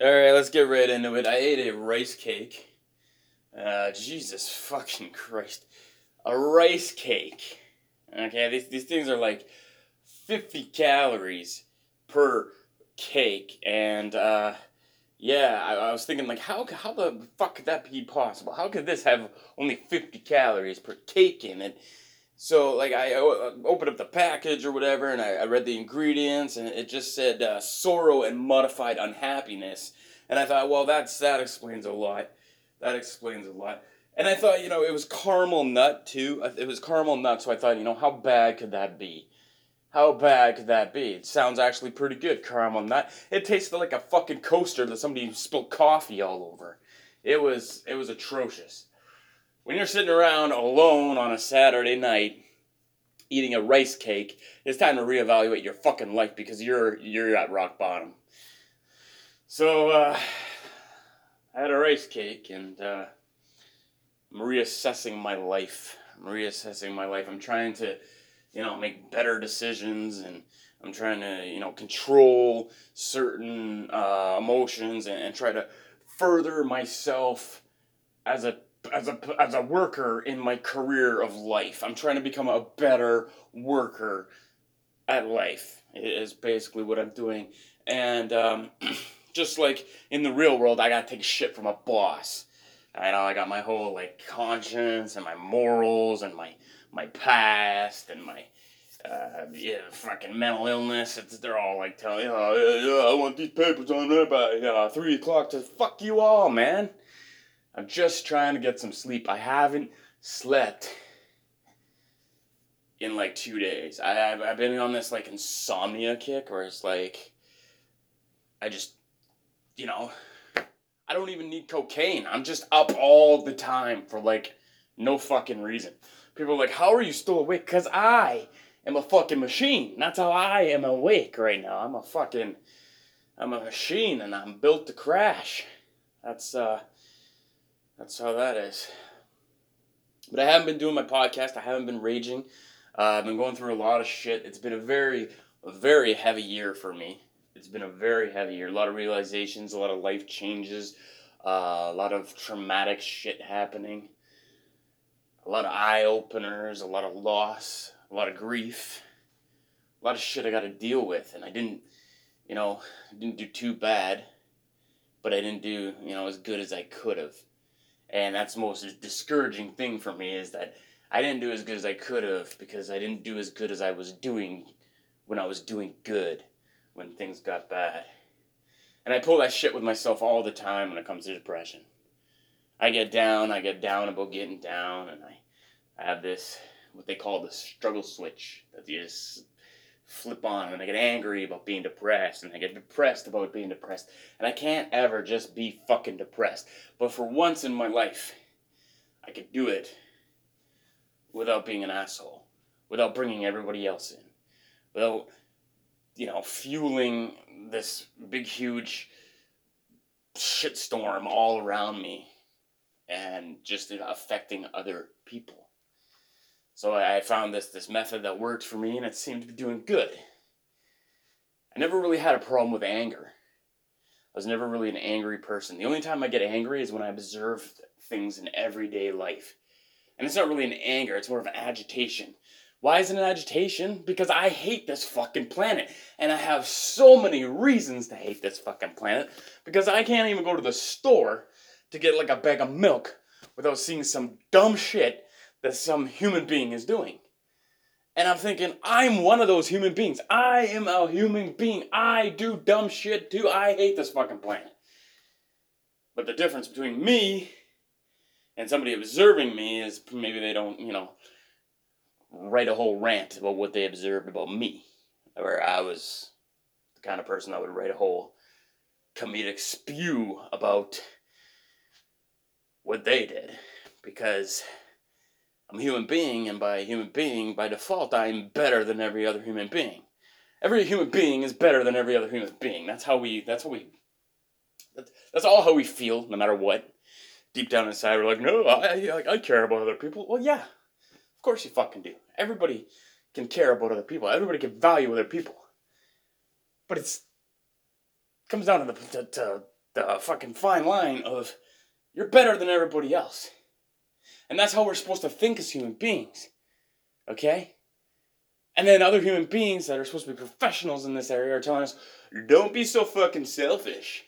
All right, let's get right into it. I ate a rice cake. Uh, Jesus fucking Christ. A rice cake. Okay, these, these things are like 50 calories per cake. And, uh, yeah, I, I was thinking, like, how, how the fuck could that be possible? How could this have only 50 calories per cake in it? So, like, I opened up the package or whatever, and I, I read the ingredients, and it just said uh, sorrow and modified unhappiness. And I thought, well, that's that explains a lot. That explains a lot. And I thought, you know, it was caramel nut too. It was caramel nut, so I thought, you know, how bad could that be? How bad could that be? It sounds actually pretty good, caramel nut. It tasted like a fucking coaster that somebody spilled coffee all over. It was it was atrocious when you're sitting around alone on a Saturday night eating a rice cake, it's time to reevaluate your fucking life because you're you're at rock bottom. So uh, I had a rice cake and uh, I'm reassessing my life. I'm reassessing my life. I'm trying to, you know, make better decisions and I'm trying to, you know, control certain uh, emotions and, and try to further myself as a as a as a worker in my career of life. I'm trying to become a better worker at life. Is basically what I'm doing, and um, just like in the real world, I gotta take shit from a boss. I know I got my whole like conscience and my morals and my my past and my uh, yeah, fucking mental illness. It's, they're all like telling you, oh, yeah, yeah, I want these papers on there by uh, three o'clock. To fuck you all, man. I'm just trying to get some sleep. I haven't slept in like two days. I, have I've been on this like insomnia kick where it's like, I just, you know, I don't even need cocaine. I'm just up all the time for like no fucking reason. People are like, how are you still awake? Because I am a fucking machine. That's how I am awake right now. I'm a fucking, I'm a machine and I'm built to crash. That's, uh, that's how that is. But I haven't been doing my podcast. I haven't been raging. Uh, I've been going through a lot of shit. It's been a very, very heavy year for me. It's been a very heavy year. A lot of realizations, a lot of life changes, uh, a lot of traumatic shit happening, a lot of eye openers, a lot of loss, a lot of grief, a lot of shit I got to deal with. And I didn't, you know, didn't do too bad, but I didn't do, you know, as good as I could have. And that's the most discouraging thing for me is that I didn't do as good as I could have because I didn't do as good as I was doing when I was doing good when things got bad. And I pull that shit with myself all the time when it comes to depression. I get down, I get down about getting down, and I, I have this, what they call the struggle switch, that just flip on and I get angry about being depressed and I get depressed about being depressed. And I can't ever just be fucking depressed. But for once in my life, I could do it without being an asshole, without bringing everybody else in, without, you know, fueling this big, huge shitstorm all around me and just affecting other people. So I found this this method that worked for me, and it seemed to be doing good. I never really had a problem with anger. I was never really an angry person. The only time I get angry is when I observe things in everyday life. And it's not really an anger, it's more of an agitation. Why is it an agitation? Because I hate this fucking planet. And I have so many reasons to hate this fucking planet. Because I can't even go to the store to get like a bag of milk without seeing some dumb shit that some human being is doing. And I'm thinking, I'm one of those human beings. I am a human being. I do dumb shit too. I hate this fucking planet. But the difference between me and somebody observing me is maybe they don't, you know, write a whole rant about what they observed about me. Where I was the kind of person that would write a whole comedic spew about what they did. Because I'm a human being, and by human being, by default, I'm better than every other human being. Every human being is better than every other human being. That's how we. That's how we. That's all how we feel, no matter what. Deep down inside, we're like, no, I, I, I care about other people. Well, yeah, of course you fucking do. Everybody can care about other people. Everybody can value other people. But it's it comes down to the to, to the fucking fine line of you're better than everybody else. And that's how we're supposed to think as human beings. Okay? And then other human beings that are supposed to be professionals in this area are telling us, don't be so fucking selfish.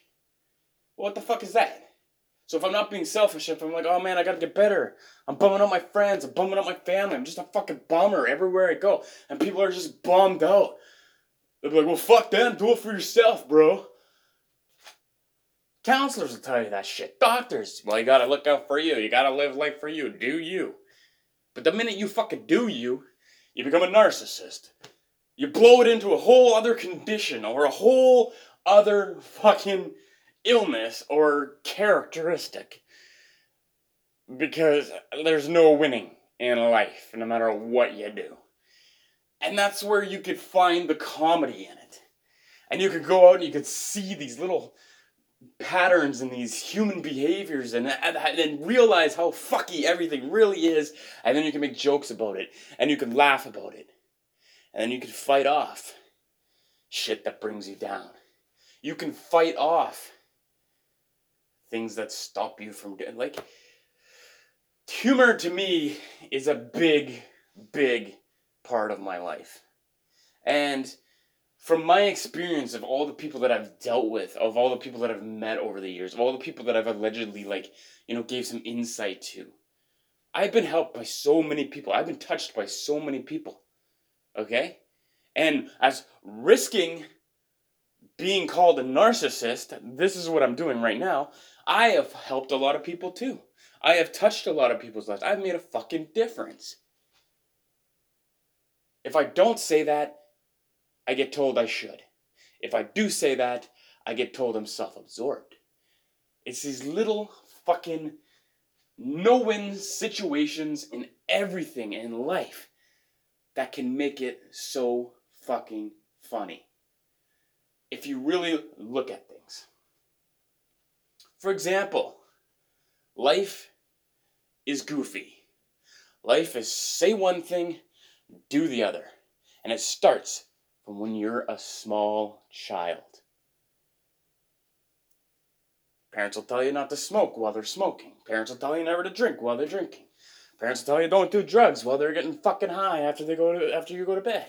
what the fuck is that? So if I'm not being selfish, if I'm like, oh man, I gotta get better, I'm bumming out my friends, I'm bumming out my family, I'm just a fucking bummer everywhere I go, and people are just bummed out. They'll be like, well, fuck them, do it for yourself, bro. Counselors will tell you that shit. Doctors, well, you gotta look out for you. You gotta live life for you. Do you. But the minute you fucking do you, you become a narcissist. You blow it into a whole other condition or a whole other fucking illness or characteristic. Because there's no winning in life, no matter what you do. And that's where you could find the comedy in it. And you could go out and you could see these little patterns in these human behaviors and, and, and realize how fucky everything really is. And then you can make jokes about it. And you can laugh about it. And then you can fight off shit that brings you down. You can fight off things that stop you from doing like humor to me is a big big part of my life and from my experience of all the people that I've dealt with, of all the people that I've met over the years, of all the people that I've allegedly like, you know, gave some insight to, I've been helped by so many people. I've been touched by so many people. Okay? And as risking being called a narcissist, this is what I'm doing right now. I have helped a lot of people too. I have touched a lot of people's lives. I've made a fucking difference. If I don't say that, I get told I should. If I do say that, I get told I'm self absorbed. It's these little fucking no win situations in everything in life that can make it so fucking funny. If you really look at things. For example, life is goofy. Life is say one thing, do the other. And it starts from when you're a small child. Parents will tell you not to smoke while they're smoking. Parents will tell you never to drink while they're drinking. Parents will tell you don't do drugs while they're getting fucking high after they go to after you go to bed.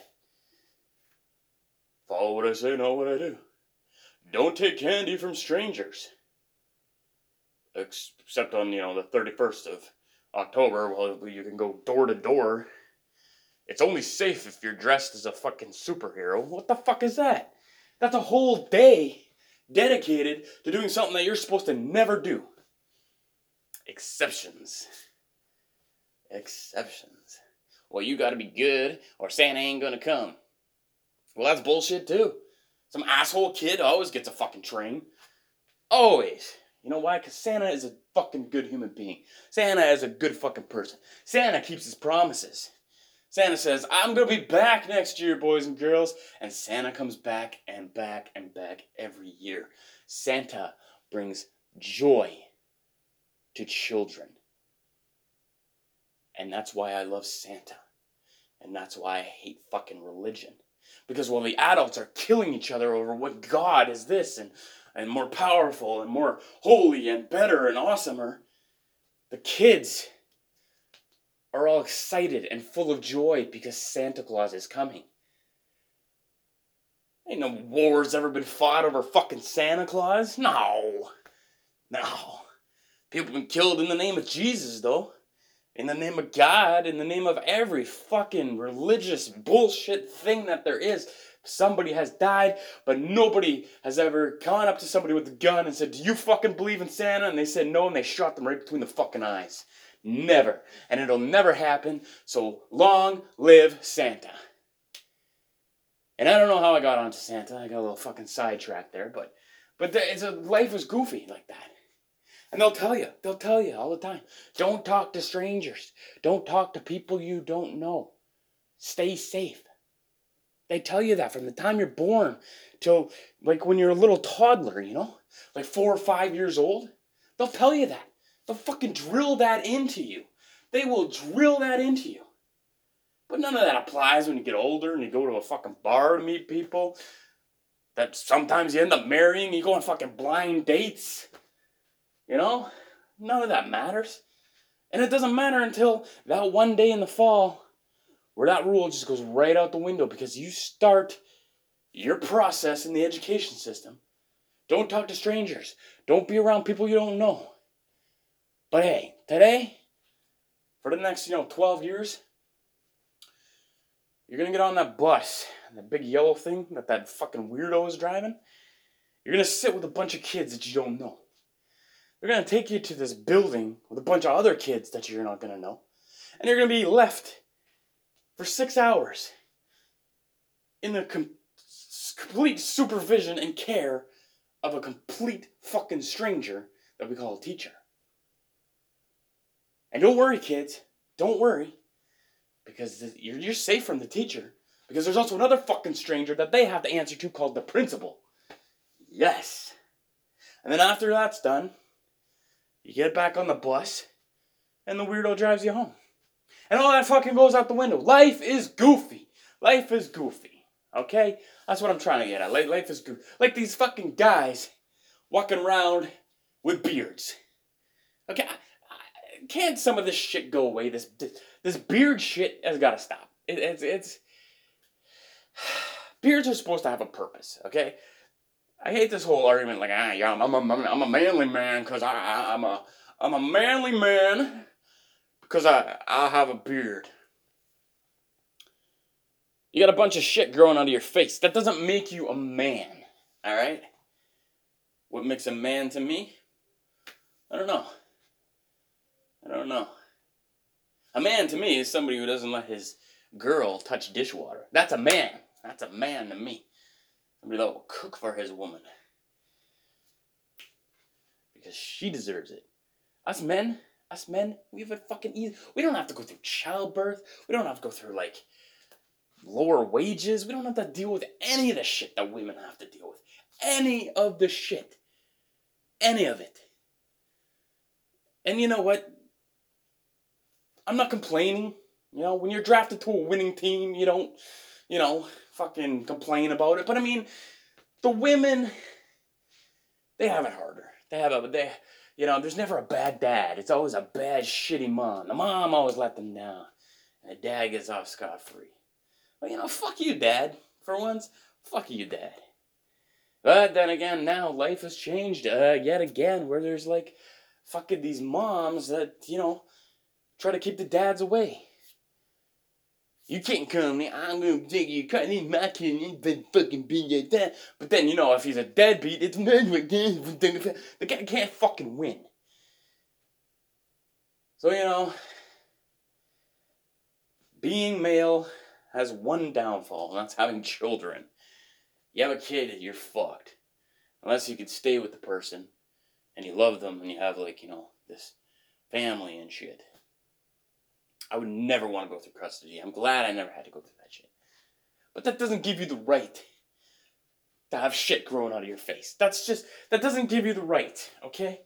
Follow what I say, not what I do. Don't take candy from strangers. Except on, you know, the 31st of October, well, you can go door to door it's only safe if you're dressed as a fucking superhero. What the fuck is that? That's a whole day dedicated to doing something that you're supposed to never do. Exceptions. Exceptions. Well, you gotta be good or Santa ain't gonna come. Well, that's bullshit too. Some asshole kid always gets a fucking train. Always. You know why? Because Santa is a fucking good human being. Santa is a good fucking person. Santa keeps his promises. Santa says, I'm going to be back next year, boys and girls. And Santa comes back and back and back every year. Santa brings joy to children. And that's why I love Santa. And that's why I hate fucking religion. Because while the adults are killing each other over what God is this and, and more powerful and more holy and better and awesomer, the kids are all excited and full of joy because Santa Claus is coming. Ain't no wars ever been fought over fucking Santa Claus. No. No. People been killed in the name of Jesus, though. In the name of God, in the name of every fucking religious bullshit thing that there is. Somebody has died, but nobody has ever gone up to somebody with a gun and said, Do you fucking believe in Santa? And they said no, and they shot them right between the fucking eyes. Never. And it'll never happen. So long live Santa. And I don't know how I got onto Santa. I got a little fucking sidetracked there, but but the, it's a, life is goofy like that. And they'll tell you, they'll tell you all the time. Don't talk to strangers. Don't talk to people you don't know. Stay safe. They tell you that from the time you're born till like when you're a little toddler, you know, like four or five years old. They'll tell you that. They'll fucking drill that into you. They will drill that into you. But none of that applies when you get older and you go to a fucking bar to meet people. that sometimes you end up marrying, you go on fucking blind dates. You know? None of that matters. And it doesn't matter until that one day in the fall where that rule just goes right out the window because you start your process in the education system. Don't talk to strangers. Don't be around people you don't know. But hey, today, for the next, you know, 12 years, you're gonna get on that bus, that big yellow thing that that fucking weirdo is driving. You're gonna sit with a bunch of kids that you don't know. They're gonna take you to this building with a bunch of other kids that you're not gonna know. And you're gonna be left for six hours in the com- complete supervision and care of a complete fucking stranger that we call a teacher. And don't worry, kids. Don't worry. Because you're, you're safe from the teacher. Because there's also another fucking stranger that they have to answer to called the principal. Yes. And then after that's done, you get back on the bus, and the weirdo drives you home. And all that fucking goes out the window. Life is goofy. Life is goofy. Okay? That's what I'm trying to get at. Life is goofy. Like these fucking guys walking around with beards. Okay? Can't some of this shit go away? This this, beard shit has got to stop. It, it's it's beards are supposed to have a purpose. Okay? I hate this whole argument like ah yeah I'm a, I'm a manly man because I I'm a I'm a manly man because I I have a beard. You got a bunch of shit growing out of your face. That doesn't make you a man. All right? What makes a man to me? I don't know. I don't know. A man to me is somebody who doesn't let his girl touch dishwater. That's a man. That's a man to me. Somebody that will cook for his woman. Because she deserves it. Us men, us men, we have it fucking easy. We don't have to go through childbirth. We don't have to go through like lower wages. We don't have to deal with any of the shit that women have to deal with. Any of the shit. Any of it. And you know what? I'm not complaining. You know, when you're drafted to a winning team, you don't, you know, fucking complain about it. But I mean, the women, they have it harder. They have a, they, you know, there's never a bad dad. It's always a bad, shitty mom. The mom always let them down. And the dad gets off scot free. But you know, fuck you, dad. For once, fuck you, dad. But then again, now life has changed uh, yet again, where there's like fucking these moms that, you know, try to keep the dads away. You can't come me. I'm gonna take you. Cut in my kid and been fucking being your dad. But then you know if he's a deadbeat, it's the guy can't fucking win. So you know, being male has one downfall, and that's having children. You have a kid, you're fucked. Unless you can stay with the person and you love them and you have like, you know, this family and shit. I would never want to go through custody. I'm glad I never had to go through that shit. But that doesn't give you the right to have shit growing out of your face. That's just, that doesn't give you the right, okay?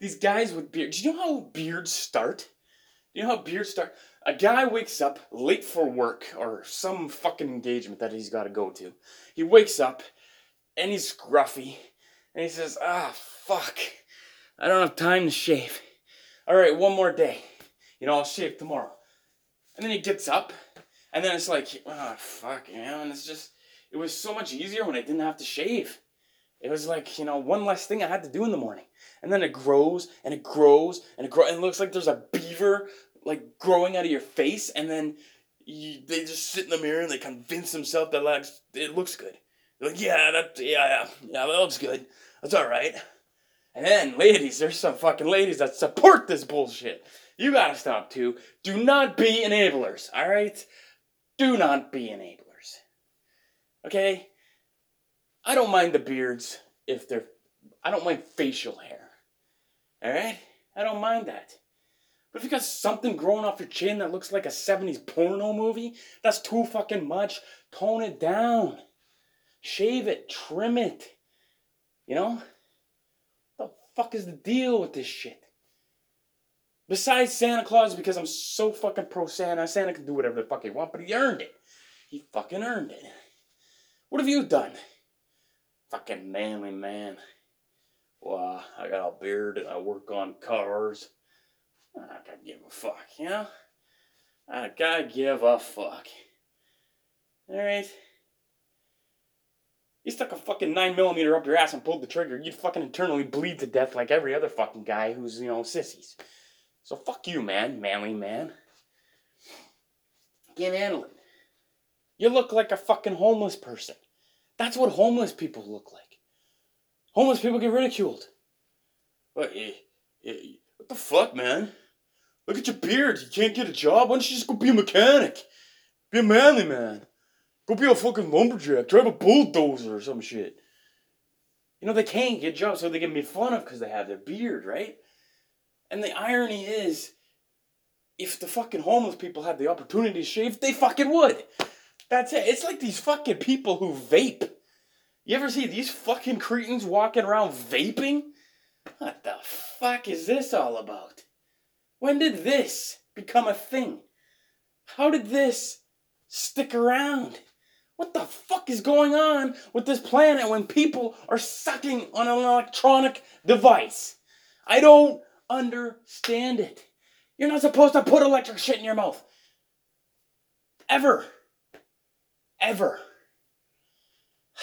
These guys with beards, do you know how beards start? Do you know how beards start? A guy wakes up late for work or some fucking engagement that he's got to go to. He wakes up and he's scruffy and he says, ah, fuck. I don't have time to shave. All right, one more day. You know, I'll shave tomorrow. And then he gets up, and then it's like, oh, fuck, you know, and it's just, it was so much easier when I didn't have to shave. It was like, you know, one less thing I had to do in the morning. And then it grows, and it grows, and it grows, and it looks like there's a beaver, like, growing out of your face, and then you, they just sit in the mirror and they convince themselves that like, it looks good. They're like, yeah, that, yeah, yeah, yeah, that looks good. That's all right. And then, ladies, there's some fucking ladies that support this bullshit. You gotta stop too. Do not be enablers, alright? Do not be enablers. Okay? I don't mind the beards if they're. I don't mind facial hair. Alright? I don't mind that. But if you got something growing off your chin that looks like a 70s porno movie, that's too fucking much. Tone it down. Shave it. Trim it. You know? What the fuck is the deal with this shit? Besides Santa Claus, because I'm so fucking pro Santa, Santa can do whatever the fuck he wants, but he earned it. He fucking earned it. What have you done? Fucking manly man. Wow, I got a beard and I work on cars. I gotta give a fuck, you know? I gotta give a fuck. Alright? You stuck a fucking 9 millimeter up your ass and pulled the trigger, you'd fucking internally bleed to death like every other fucking guy who's, you know, sissies. So fuck you, man, manly man. Can't handle it. You look like a fucking homeless person. That's what homeless people look like. Homeless people get ridiculed. What, eh, eh, what the fuck, man? Look at your beard. You can't get a job. Why don't you just go be a mechanic? Be a manly man. Go be a fucking lumberjack. Drive a bulldozer or some shit. You know, they can't get jobs, so they get made fun of because they have their beard, right? And the irony is, if the fucking homeless people had the opportunity to shave, they fucking would. That's it. It's like these fucking people who vape. You ever see these fucking cretins walking around vaping? What the fuck is this all about? When did this become a thing? How did this stick around? What the fuck is going on with this planet when people are sucking on an electronic device? I don't understand it. You're not supposed to put electric shit in your mouth. Ever. Ever.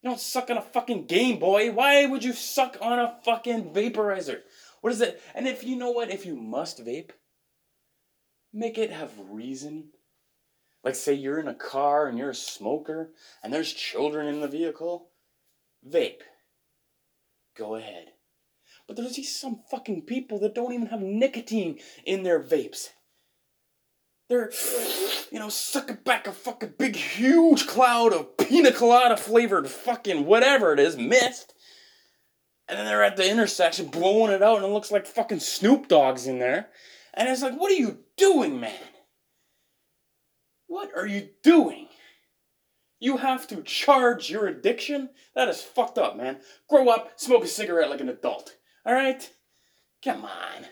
You don't suck on a fucking Game Boy. Why would you suck on a fucking vaporizer? What is it? And if you know what, if you must vape, make it have reason. Like, say you're in a car and you're a smoker and there's children in the vehicle, vape. Go ahead. But there's these some fucking people that don't even have nicotine in their vapes. They're, you know, sucking back a fucking big, huge cloud of pina colada flavored fucking whatever it is, mist. And then they're at the intersection blowing it out and it looks like fucking Snoop Dogg's in there. And it's like, what are you doing, man? What are you doing? You have to charge your addiction? That is fucked up, man. Grow up, smoke a cigarette like an adult. Alright? Come on.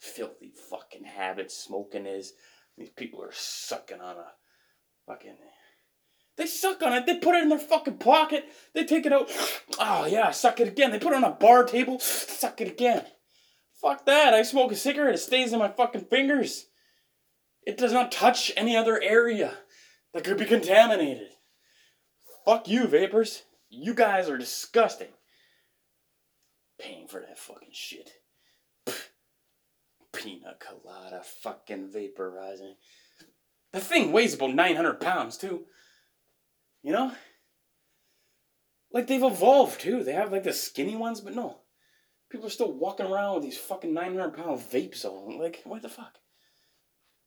Filthy fucking habit smoking is. These people are sucking on a fucking. They suck on it. They put it in their fucking pocket. They take it out. Oh, yeah, suck it again. They put it on a bar table. Suck it again. Fuck that. I smoke a cigarette. It stays in my fucking fingers. It does not touch any other area that could be contaminated. Fuck you, vapors. You guys are disgusting. Paying for that fucking shit. Pina colada fucking vaporizing. The thing weighs about 900 pounds, too. You know? Like they've evolved, too. They have like the skinny ones, but no. People are still walking around with these fucking 900 pound vapes on. Like, what the fuck?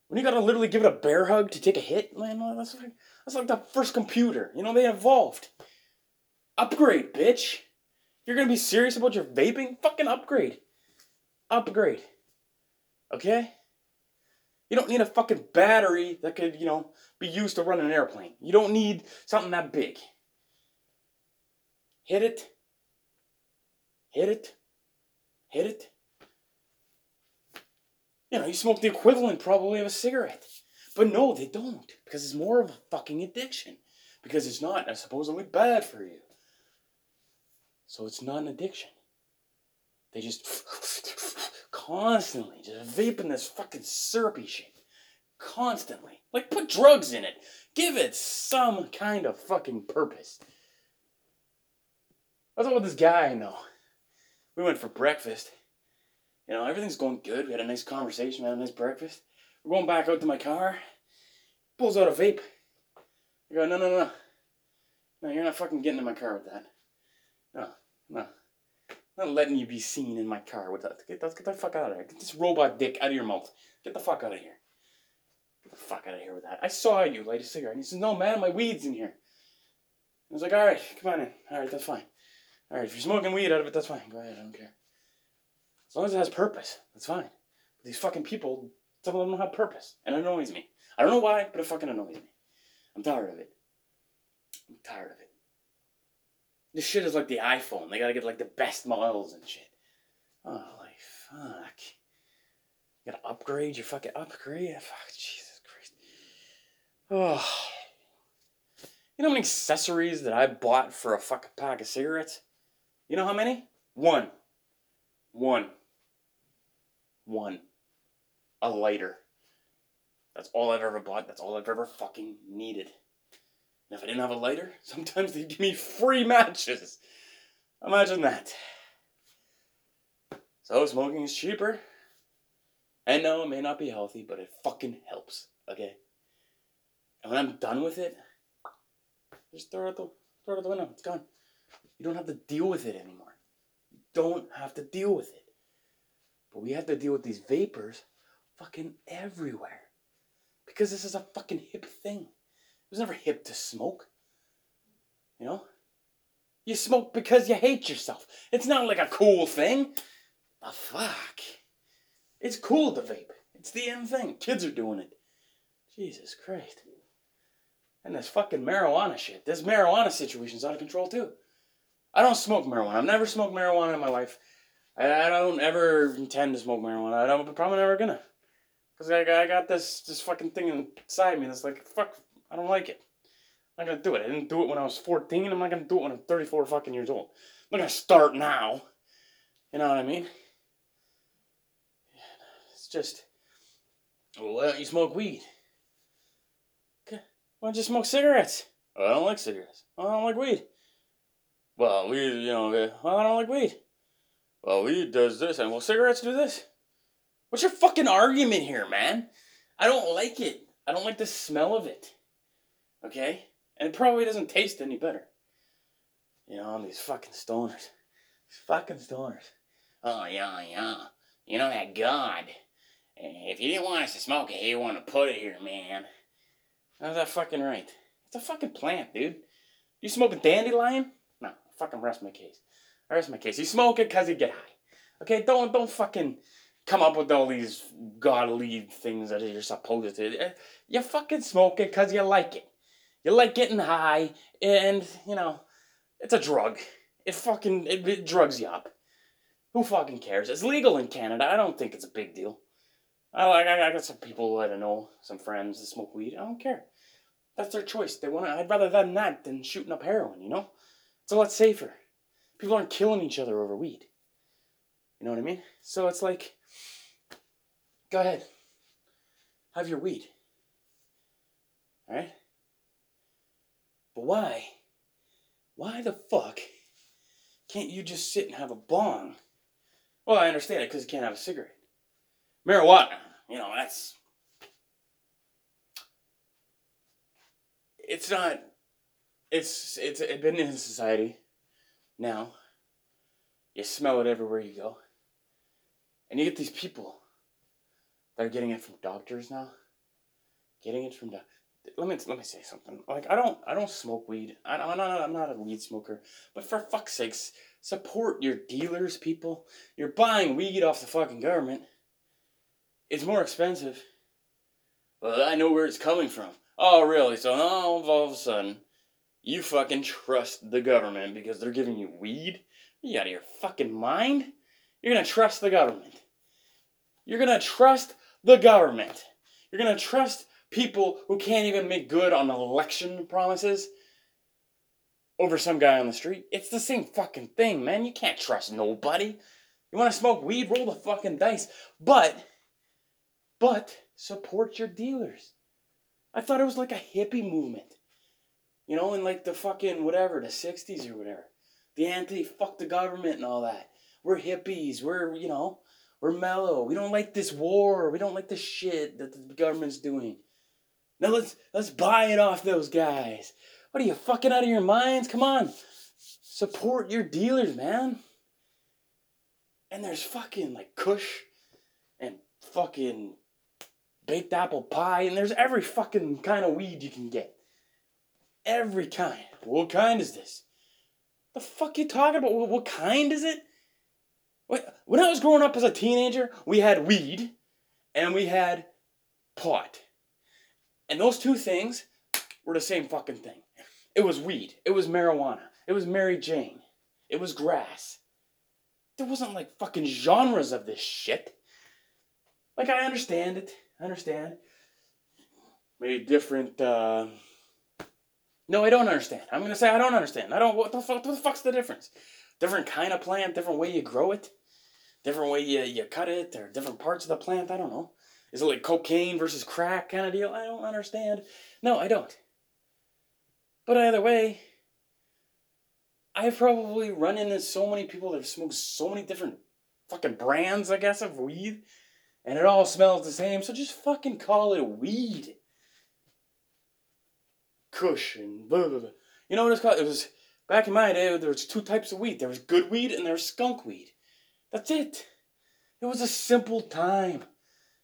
When you gotta literally give it a bear hug to take a hit, man, that's like, that's like the first computer. You know, they evolved. Upgrade, bitch. You're gonna be serious about your vaping? Fucking upgrade. Upgrade. Okay? You don't need a fucking battery that could, you know, be used to run an airplane. You don't need something that big. Hit it. Hit it. Hit it. You know, you smoke the equivalent probably of a cigarette. But no, they don't. Because it's more of a fucking addiction. Because it's not supposedly bad for you. So it's not an addiction. They just constantly just vaping this fucking syrupy shit. Constantly. Like, put drugs in it. Give it some kind of fucking purpose. I was with this guy I know. We went for breakfast. You know, everything's going good. We had a nice conversation, we had a nice breakfast. We're going back out to my car. Pulls out a vape. I go, no, no, no. No, you're not fucking getting in my car with that. No, no. I'm not letting you be seen in my car with that. Get, get the fuck out of here. Get this robot dick out of your mouth. Get the fuck out of here. Get the fuck out of here with that. I saw you light a cigarette. And he says, No, man, my weed's in here. I was like, All right, come on in. All right, that's fine. All right, if you're smoking weed out of it, that's fine. Go ahead, I don't care. As long as it has purpose, that's fine. But these fucking people, some of them don't have purpose. And it annoys me. I don't know why, but it fucking annoys me. I'm tired of it. I'm tired of it. This shit is like the iPhone. They gotta get like the best models and shit. Oh, fuck. You gotta upgrade your fucking upgrade. Fuck, Jesus Christ. Oh. You know how many accessories that I bought for a fucking pack of cigarettes? You know how many? One. One. One. A lighter. That's all I've ever bought. That's all I've ever fucking needed. And if I didn't have a lighter, sometimes they'd give me free matches. Imagine that. So smoking is cheaper. And no, it may not be healthy, but it fucking helps. Okay? And when I'm done with it, just throw it out the throw it out the window. It's gone. You don't have to deal with it anymore. You don't have to deal with it. But we have to deal with these vapors fucking everywhere. Because this is a fucking hip thing. It was never hip to smoke. You know? You smoke because you hate yourself. It's not like a cool thing. The fuck? It's cool to vape. It's the end thing. Kids are doing it. Jesus Christ. And this fucking marijuana shit. This marijuana situation's out of control too. I don't smoke marijuana. I've never smoked marijuana in my life. I, don't ever intend to smoke marijuana. I don't, I'm probably never gonna. Because I, I got this, this fucking thing inside me that's like, fuck, I don't like it. I'm not gonna do it. I didn't do it when I was 14. I'm not gonna do it when I'm 34 fucking years old. I'm not gonna start now. You know what I mean? It's just, oh, well, why don't you smoke weed? Why don't you smoke cigarettes? Well, I don't like cigarettes. Well, I don't like weed. Well, weed, you know, well, I don't like weed. Well, weed does this, and well, cigarettes do this. What's your fucking argument here, man? I don't like it. I don't like the smell of it. Okay? And it probably doesn't taste any better. You know, these fucking stoners. These fucking stoners. Oh, yeah, yeah. You know that God. If you didn't want us to smoke it, you want to put it here, man. How's that fucking right? It's a fucking plant, dude. You smoke a dandelion? No, fucking rest my case. I rest my case. You smoke it because you get high. Okay, don't don't fucking come up with all these godly things that you're supposed to. Eh, you fucking smoke it because you like it. You like getting high, and you know, it's a drug. It fucking it, it drugs you up. Who fucking cares? It's legal in Canada. I don't think it's a big deal. I like I got some people I don't know, some friends that smoke weed. I don't care. That's their choice. They want. To. I'd rather than that than shooting up heroin. You know, it's a lot safer. People aren't killing each other over weed. You know what I mean? So it's like, go ahead, have your weed. All right. But why? Why the fuck can't you just sit and have a bong? Well, I understand it because you can't have a cigarette. Marijuana, you know, that's. It's not. It's it's it's been in society now. You smell it everywhere you go. And you get these people that are getting it from doctors now. Getting it from doctors let me let me say something. Like I don't I don't smoke weed. I, I'm not I'm not a weed smoker. But for fuck's sakes, support your dealers, people. You're buying weed off the fucking government. It's more expensive. Well, I know where it's coming from. Oh, really? So now all of a sudden, you fucking trust the government because they're giving you weed? Are you out of your fucking mind? You're gonna trust the government. You're gonna trust the government. You're gonna trust people who can't even make good on election promises over some guy on the street. It's the same fucking thing, man. You can't trust nobody. You wanna smoke weed? Roll the fucking dice. But but support your dealers. I thought it was like a hippie movement. You know, in like the fucking whatever, the 60s or whatever. The anti fuck the government and all that. We're hippies. We're, you know, we're mellow. We don't like this war. We don't like the shit that the government's doing. Now let's let's buy it off those guys. What are you fucking out of your minds? Come on. Support your dealers, man. And there's fucking like Kush and fucking baked apple pie, and there's every fucking kind of weed you can get. Every kind. What kind is this? The fuck you talking about? What, what kind is it? When I was growing up as a teenager, we had weed and we had pot. And those two things were the same fucking thing. It was weed. It was marijuana. It was Mary Jane. It was grass. There wasn't like fucking genres of this shit. Like I understand it. I understand. Maybe different uh, No, I don't understand. I'm gonna say I don't understand. I don't. What the fuck? What the fuck's the difference? Different kind of plant, different way you grow it, different way you, you cut it, or different parts of the plant. I don't know. Is it like cocaine versus crack kind of deal? I don't understand. No, I don't. But either way, I've probably run into so many people that have smoked so many different fucking brands, I guess, of weed, and it all smells the same. So just fucking call it weed. Kush and blah, blah, blah. You know what it's called? It was back in my day. There was two types of weed. There was good weed and there was skunk weed. That's it. It was a simple time,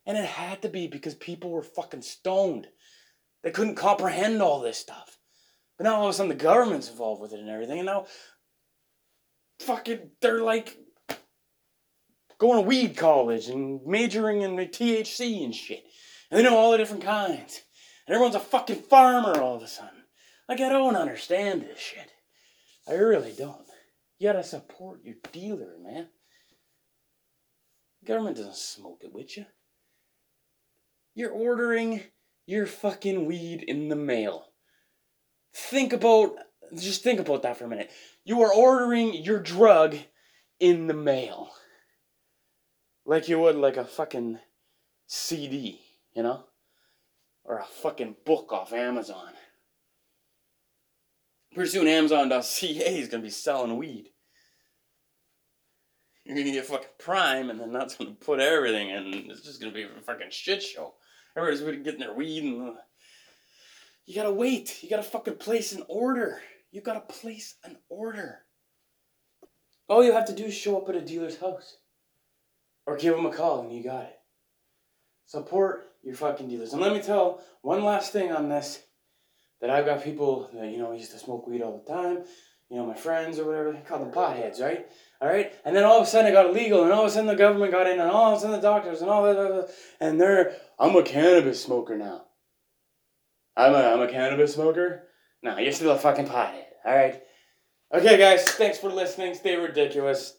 and it had to be because people were fucking stoned. They couldn't comprehend all this stuff. But now all of a sudden the government's involved with it and everything, and now fucking they're like going to weed college and majoring in the THC and shit. And they know all the different kinds. And everyone's a fucking farmer all of a sudden. Like, I don't understand this shit. I really don't. You gotta support your dealer, man. The government doesn't smoke it with you. You're ordering your fucking weed in the mail. Think about, just think about that for a minute. You are ordering your drug in the mail. Like you would like a fucking CD, you know? Or a fucking book off Amazon. Pretty soon Amazon.ca is gonna be selling weed. You're gonna get fucking Prime, and then that's gonna put everything in. It's just gonna be a fucking shit show. Everybody's gonna their weed, and you gotta wait. You gotta fucking place an order. You gotta place an order. All you have to do is show up at a dealer's house, or give them a call, and you got it. Support your fucking dealers. And let me tell one last thing on this that I've got people that, you know, used to smoke weed all the time, you know, my friends or whatever, they call them potheads, right? All right? And then all of a sudden it got illegal, and all of a sudden the government got in, and all of a sudden the doctors and all that, and they're, I'm a cannabis smoker now. I'm a, I'm a cannabis smoker? No, you're still a fucking pothead, all right? Okay, guys, thanks for listening. Stay ridiculous.